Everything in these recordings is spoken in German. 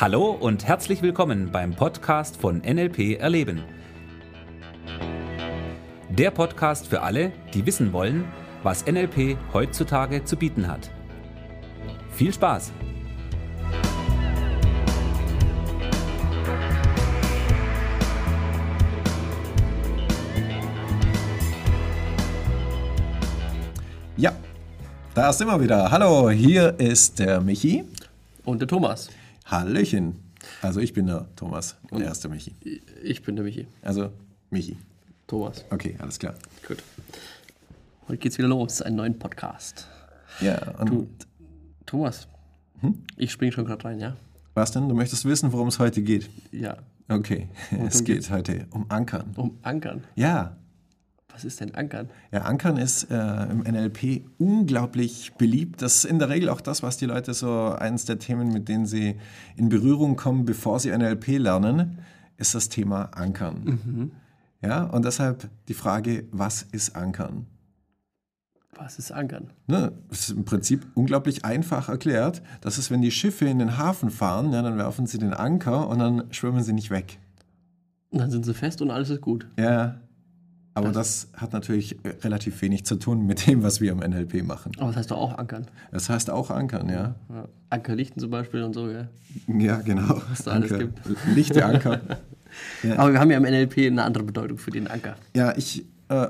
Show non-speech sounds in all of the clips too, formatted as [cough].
Hallo und herzlich willkommen beim Podcast von NLP Erleben. Der Podcast für alle, die wissen wollen, was NLP heutzutage zu bieten hat. Viel Spaß! Ja, da sind wir wieder. Hallo, hier ist der Michi. Und der Thomas. Hallöchen. Also ich bin der Thomas und er ist der Michi. Ich bin der Michi. Also Michi. Thomas. Okay, alles klar. Gut. Heute geht's wieder los, einen neuen Podcast. Ja, und Du, Thomas, ich spring schon gerade rein, ja? was denn? Du möchtest wissen, worum es heute geht? Ja. Okay, [laughs] es geht heute um Ankern. Um Ankern. Ja, Was ist denn Ankern? ja Ankern ist äh, im NLP unglaublich beliebt. Das ist in der Regel auch das, was die Leute so, eines der Themen, mit denen sie in Berührung kommen, bevor sie NLP lernen, ist das Thema Ankern. Ja, und deshalb die Frage, was ist Ankern? Was ist Ankern? Ne, das ist im Prinzip unglaublich einfach erklärt. Das ist, wenn die Schiffe in den Hafen fahren, ja, dann werfen sie den Anker und dann schwimmen sie nicht weg. Und dann sind sie fest und alles ist gut. Ja, aber das hat natürlich äh, relativ wenig zu tun mit dem, was wir im NLP machen. Aber das heißt doch auch Ankern. Das heißt auch Ankern, ja. Ja. Ankerlichten zum Beispiel und so, gell? Ja, genau. Was da alles Anker. Lichte Anker. [laughs] Aber wir haben ja im NLP eine andere Bedeutung für den Anker. Ja, ich äh,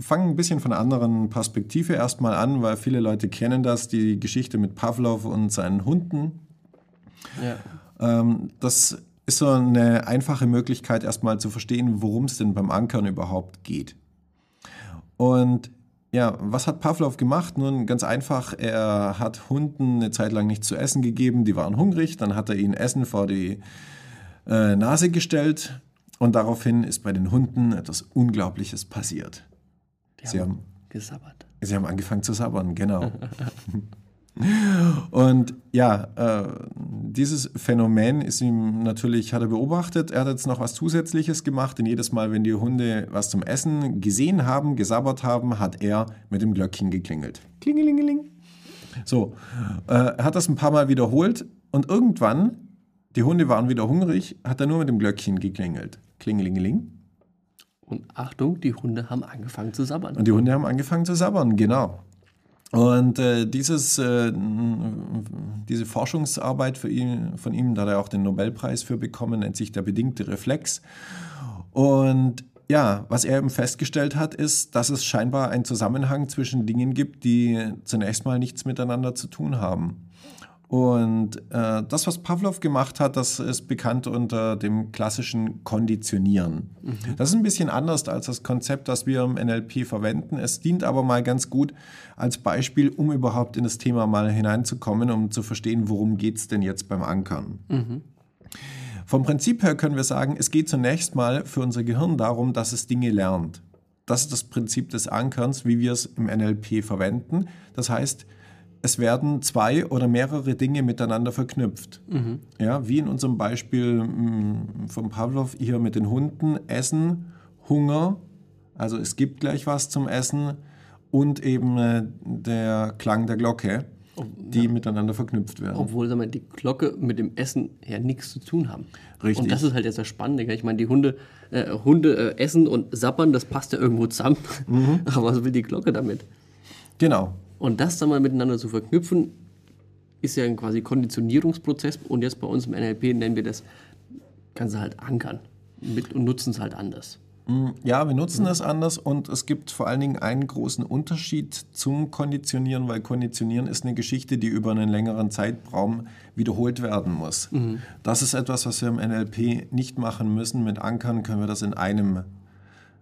fange ein bisschen von einer anderen Perspektive erstmal an, weil viele Leute kennen das, die Geschichte mit Pavlov und seinen Hunden. Ja. Ähm, das ist so eine einfache Möglichkeit, erstmal zu verstehen, worum es denn beim Ankern überhaupt geht. Und ja, was hat Pavlov gemacht? Nun, ganz einfach, er hat Hunden eine Zeit lang nichts zu essen gegeben, die waren hungrig, dann hat er ihnen Essen vor die äh, Nase gestellt und daraufhin ist bei den Hunden etwas Unglaubliches passiert. Die Sie haben haben gesabbert. Sie haben angefangen zu sabbern, genau. [laughs] Und ja, äh, dieses Phänomen ist ihm natürlich, hat er beobachtet. Er hat jetzt noch was Zusätzliches gemacht, denn jedes Mal, wenn die Hunde was zum Essen gesehen haben, gesabbert haben, hat er mit dem Glöckchen geklingelt. Klingelingeling. So, äh, er hat das ein paar Mal wiederholt und irgendwann, die Hunde waren wieder hungrig, hat er nur mit dem Glöckchen geklingelt. Klingelingeling. Und Achtung, die Hunde haben angefangen zu sabbern. Und die Hunde haben angefangen zu sabbern, genau. Und äh, dieses, äh, diese Forschungsarbeit ihn, von ihm, da hat er auch den Nobelpreis für bekommen, nennt sich der bedingte Reflex. Und ja, was er eben festgestellt hat, ist, dass es scheinbar einen Zusammenhang zwischen Dingen gibt, die zunächst mal nichts miteinander zu tun haben. Und äh, das, was Pavlov gemacht hat, das ist bekannt unter dem klassischen Konditionieren. Das ist ein bisschen anders als das Konzept, das wir im NLP verwenden. Es dient aber mal ganz gut als Beispiel, um überhaupt in das Thema mal hineinzukommen, um zu verstehen, worum geht es denn jetzt beim Ankern. Vom Prinzip her können wir sagen, es geht zunächst mal für unser Gehirn darum, dass es Dinge lernt. Das ist das Prinzip des Ankerns, wie wir es im NLP verwenden. Das heißt, es werden zwei oder mehrere Dinge miteinander verknüpft. Ja, wie in unserem Beispiel mh, von Pavlov hier mit den Hunden. Essen, Hunger, also es gibt gleich was zum Essen und eben äh, der Klang der Glocke, die miteinander verknüpft werden. Obwohl mal, die Glocke mit dem Essen ja nichts zu tun haben. Richtig. Und das ist halt jetzt das Spannende. Ich meine, die Hunde, äh, Hunde äh, essen und sappern, das passt ja irgendwo zusammen. Mhm. [laughs] Aber was will die Glocke damit? Genau. Und das dann mal miteinander zu verknüpfen, ist ja ein quasi Konditionierungsprozess. Und jetzt bei uns im NLP nennen wir das Ganze halt ankern mit, und nutzen es halt anders. Ja, wir nutzen es anders und es gibt vor allen Dingen einen großen Unterschied zum Konditionieren, weil Konditionieren ist eine Geschichte, die über einen längeren Zeitraum wiederholt werden muss. Das ist etwas, was wir im NLP nicht machen müssen. Mit Ankern können wir das in einem,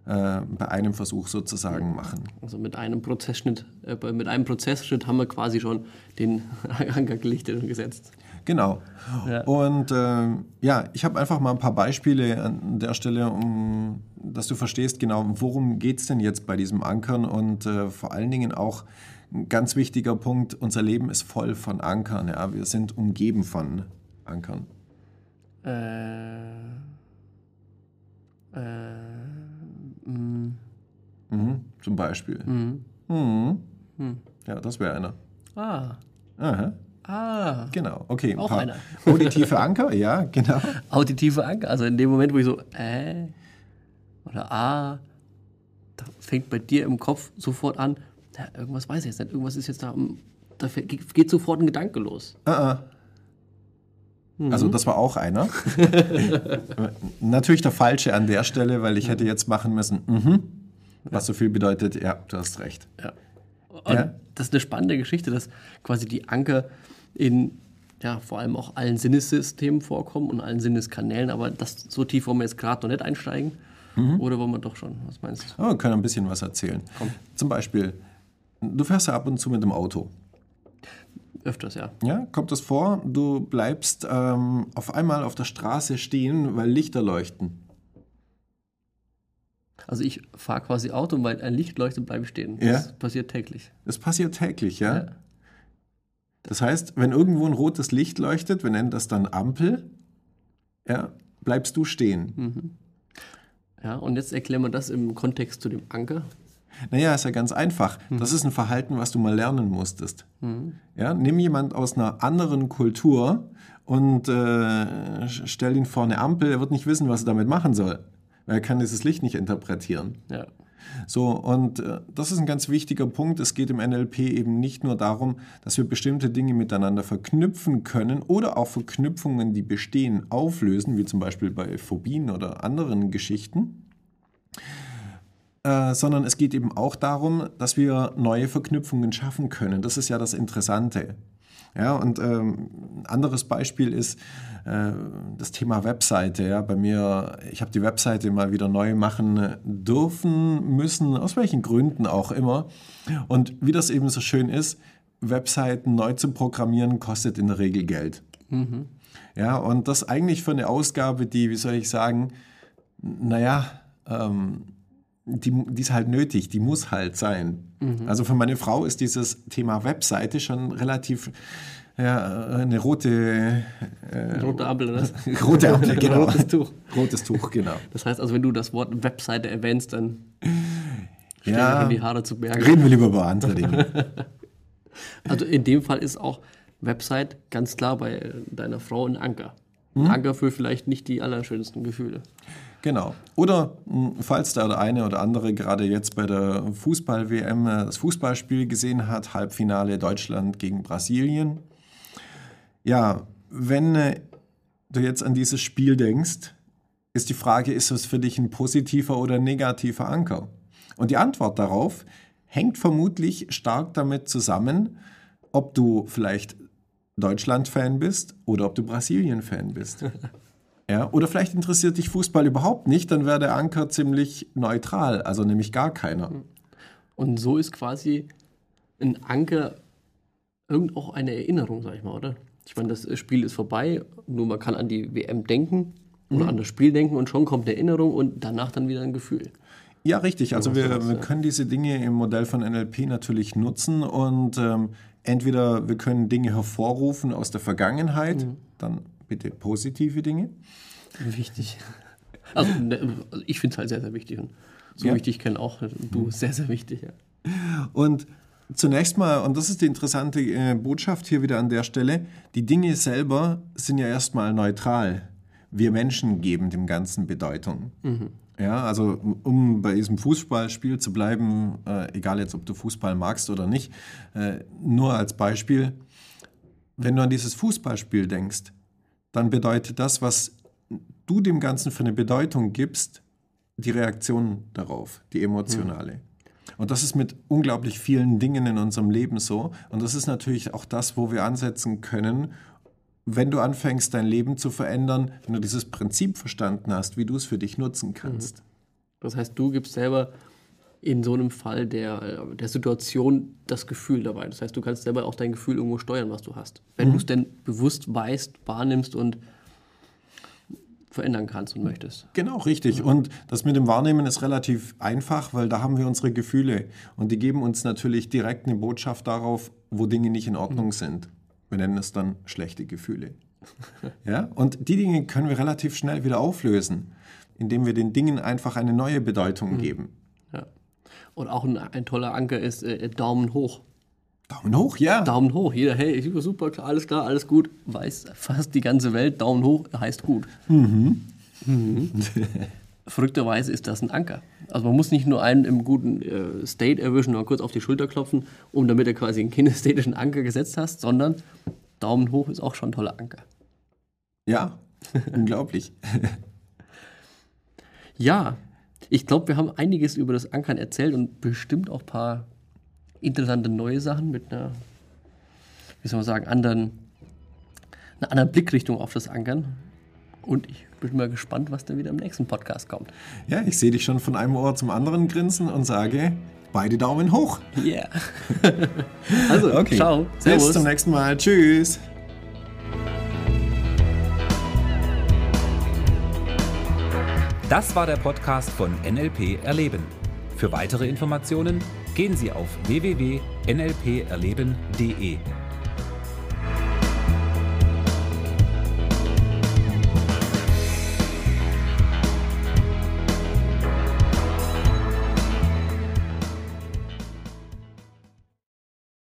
äh, bei einem Versuch sozusagen machen. Also mit einem Prozessschnitt, äh, mit einem Prozessschritt haben wir quasi schon den [laughs] Anker gelichtet und gesetzt. Genau. Ja. Und ähm, ja, ich habe einfach mal ein paar Beispiele an der Stelle, um dass du verstehst genau, worum geht es denn jetzt bei diesem Ankern und äh, vor allen Dingen auch ein ganz wichtiger Punkt, unser Leben ist voll von Ankern. Ja? Wir sind umgeben von Ankern. Äh, äh, mh, Mhm, zum Beispiel. mhm. Mhm. Hm. Ja, das wäre einer. Ah, Aha. Ah, Genau, okay. ein Auch paar einer. [laughs] Auditive Anker, ja, genau. auditive Anker. Also in dem Moment, wo ich so, äh, oder ah, da fängt bei dir im Kopf sofort an, ja, irgendwas weiß ich jetzt nicht, irgendwas ist jetzt da, da geht sofort ein Gedanke los. Also das war auch einer. [laughs] Natürlich der falsche an der Stelle, weil ich hätte jetzt machen müssen, mhm, was so viel bedeutet, ja, du hast recht. Ja. Und Ja. das ist eine spannende Geschichte, dass quasi die Anker in ja, vor allem auch allen Sinnessystemen vorkommen und allen Sinneskanälen, aber das so tief wollen wir jetzt gerade noch nicht einsteigen. Oder wollen wir doch schon? Was meinst du? Oh, wir können ein bisschen was erzählen. Zum Beispiel, du fährst ja ab und zu mit dem Auto. Öfters, ja. Ja, kommt es vor, du bleibst ähm, auf einmal auf der Straße stehen, weil Lichter leuchten. Also ich fahre quasi Auto, weil ein Licht leuchtet, bleibe ich stehen. Ja. Das passiert täglich. Das passiert täglich, ja? Ja. Das heißt, wenn irgendwo ein rotes Licht leuchtet, wir nennen das dann Ampel, ja, bleibst du stehen. Ja, und jetzt erklären wir das im Kontext zu dem Anker. Naja, ist ja ganz einfach. Das ist ein Verhalten, was du mal lernen musstest. Ja, nimm jemand aus einer anderen Kultur und äh, stell ihn vor eine Ampel, er wird nicht wissen, was er damit machen soll. Weil er kann dieses Licht nicht interpretieren. Ja. So, und äh, das ist ein ganz wichtiger Punkt. Es geht im NLP eben nicht nur darum, dass wir bestimmte Dinge miteinander verknüpfen können oder auch Verknüpfungen, die bestehen, auflösen, wie zum Beispiel bei Phobien oder anderen Geschichten, äh, sondern es geht eben auch darum, dass wir neue Verknüpfungen schaffen können. Das ist ja das Interessante. Ja, und ähm, ein anderes Beispiel ist äh, das Thema Webseite. Ja, bei mir, ich habe die Webseite mal wieder neu machen dürfen, müssen, aus welchen Gründen auch immer. Und wie das eben so schön ist, Webseiten neu zu programmieren, kostet in der Regel Geld. Ja, und das eigentlich für eine Ausgabe, die, wie soll ich sagen, naja, ähm, die, die ist halt nötig, die muss halt sein. Also für meine Frau ist dieses Thema Webseite schon relativ ja, eine rote, Rote Ampel, oder? [laughs] rote Ampel, [laughs] genau. Rotes Tuch. Rotes Tuch, genau. Das heißt also, wenn du das Wort Webseite erwähnst, dann stehen Ja. die Haare zu Berge. Reden wir lieber über andere Dinge. [laughs] Also in dem Fall ist auch Website ganz klar bei äh, deiner Frau ein Anker. Mhm. Ein Anker für vielleicht nicht die allerschönsten Gefühle. Genau. Oder mh, falls der eine oder andere gerade jetzt bei der Fußball-WM äh, das Fußballspiel gesehen hat, Halbfinale Deutschland gegen Brasilien. Ja, wenn äh, du jetzt an dieses Spiel denkst, ist die Frage, ist es für dich ein positiver oder negativer Anker? Und die Antwort darauf hängt vermutlich stark damit zusammen, ob du vielleicht Deutschland-Fan bist oder ob du Brasilien-Fan bist. [laughs] Ja, oder vielleicht interessiert dich Fußball überhaupt nicht, dann wäre der Anker ziemlich neutral, also nämlich gar keiner. Und so ist quasi ein Anker irgend auch eine Erinnerung, sag ich mal, oder? Ich meine, das Spiel ist vorbei, nur man kann an die WM denken Mhm. oder an das Spiel denken und schon kommt eine Erinnerung und danach dann wieder ein Gefühl. Ja, richtig. Also wir, wir können diese Dinge im Modell von NLP natürlich nutzen und ähm, entweder wir können Dinge hervorrufen aus der Vergangenheit, dann bitte positive Dinge. Wichtig. Also, ne, ich finde es halt sehr, sehr wichtig. Und so Ja. wichtig kenne auch du, sehr, sehr wichtig. Ja. Und zunächst mal, und das ist die interessante äh, Botschaft hier wieder an der Stelle, die Dinge selber sind ja erstmal neutral. Wir Menschen geben dem Ganzen Bedeutung. Ja, also um bei diesem Fußballspiel zu bleiben, äh, egal jetzt, ob du Fußball magst oder nicht, äh, nur als Beispiel, wenn du an dieses Fußballspiel denkst, dann bedeutet das, was du dem Ganzen für eine Bedeutung gibst, die Reaktion darauf, die emotionale. Und das ist mit unglaublich vielen Dingen in unserem Leben so. Und das ist natürlich auch das, wo wir ansetzen können, wenn du anfängst, dein Leben zu verändern, wenn du dieses Prinzip verstanden hast, wie du es für dich nutzen kannst. Das heißt, du gibst selber in so einem Fall der, der Situation das Gefühl dabei. Das heißt, du kannst selber auch dein Gefühl irgendwo steuern, was du hast. Wenn du es denn bewusst weißt, wahrnimmst und verändern kannst und möchtest. Genau, richtig. Und das mit dem Wahrnehmen ist relativ einfach, weil da haben wir unsere Gefühle. Und die geben uns natürlich direkt eine Botschaft darauf, wo Dinge nicht in Ordnung sind. Wir nennen es dann schlechte Gefühle. [laughs] Ja? Und die Dinge können wir relativ schnell wieder auflösen, indem wir den Dingen einfach eine neue Bedeutung geben. Ja. Und auch ein, ein toller Anker ist äh, Daumen hoch. Daumen hoch, ja. Daumen hoch. Jeder, hey, super, super, alles klar, alles gut. Weiß fast die ganze Welt, Daumen hoch heißt gut. Mhm. Verrückterweise ist das ein Anker. Also man muss nicht nur einen im guten äh, State erwischen oder kurz auf die Schulter klopfen, um damit er quasi einen kinästhetischen Anker gesetzt hast, sondern Daumen hoch ist auch schon ein toller Anker. Ja, unglaublich. [laughs] Ja, ich glaube, wir haben einiges über das Ankern erzählt und bestimmt auch ein paar interessante neue Sachen mit einer, wie soll man sagen, anderen, einer anderen Blickrichtung auf das Ankern. Und ich bin mal gespannt, was dann wieder im nächsten Podcast kommt. Ja, ich sehe dich schon von einem Ohr zum anderen grinsen und sage, beide Daumen hoch. Yeah. [laughs] also, Okay. ciao. Bis zum nächsten Mal. Tschüss. Das war der Podcast von NLP Erleben. Für weitere Informationen gehen Sie auf www.nlperleben.de.